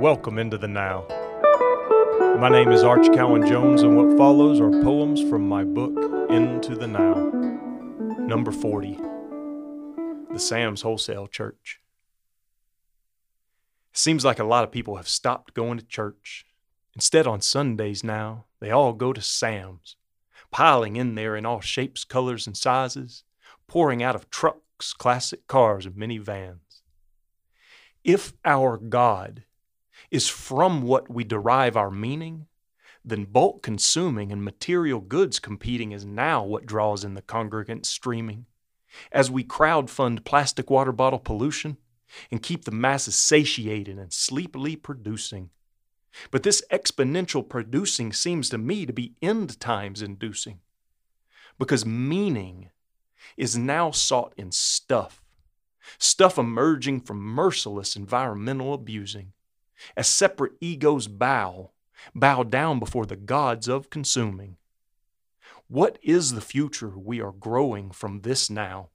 Welcome into the now. My name is Arch Cowan Jones, and what follows are poems from my book, Into the Now. Number 40 The Sam's Wholesale Church. It Seems like a lot of people have stopped going to church. Instead, on Sundays now, they all go to Sam's, piling in there in all shapes, colors, and sizes, pouring out of trucks, classic cars, and minivans. If our God is from what we derive our meaning, then bulk consuming and material goods competing is now what draws in the congregants streaming. As we crowdfund plastic water bottle pollution and keep the masses satiated and sleepily producing. But this exponential producing seems to me to be end times inducing because meaning is now sought in stuff, stuff emerging from merciless environmental abusing as separate egos bow, bow down before the gods of consuming. What is the future we are growing from this now?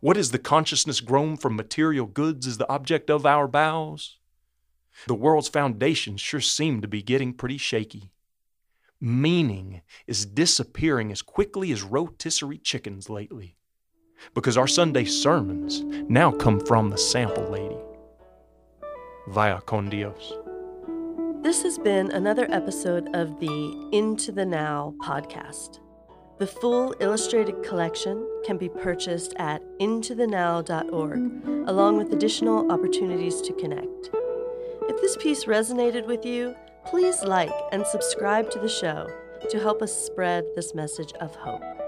What is the consciousness grown from material goods as the object of our bows? The world's foundations sure seem to be getting pretty shaky. Meaning is disappearing as quickly as rotisserie chickens lately, because our Sunday sermons now come from the sample lady. Vaya con Dios. This has been another episode of the Into the Now podcast. The full illustrated collection can be purchased at intothenow.org, along with additional opportunities to connect. If this piece resonated with you, please like and subscribe to the show to help us spread this message of hope.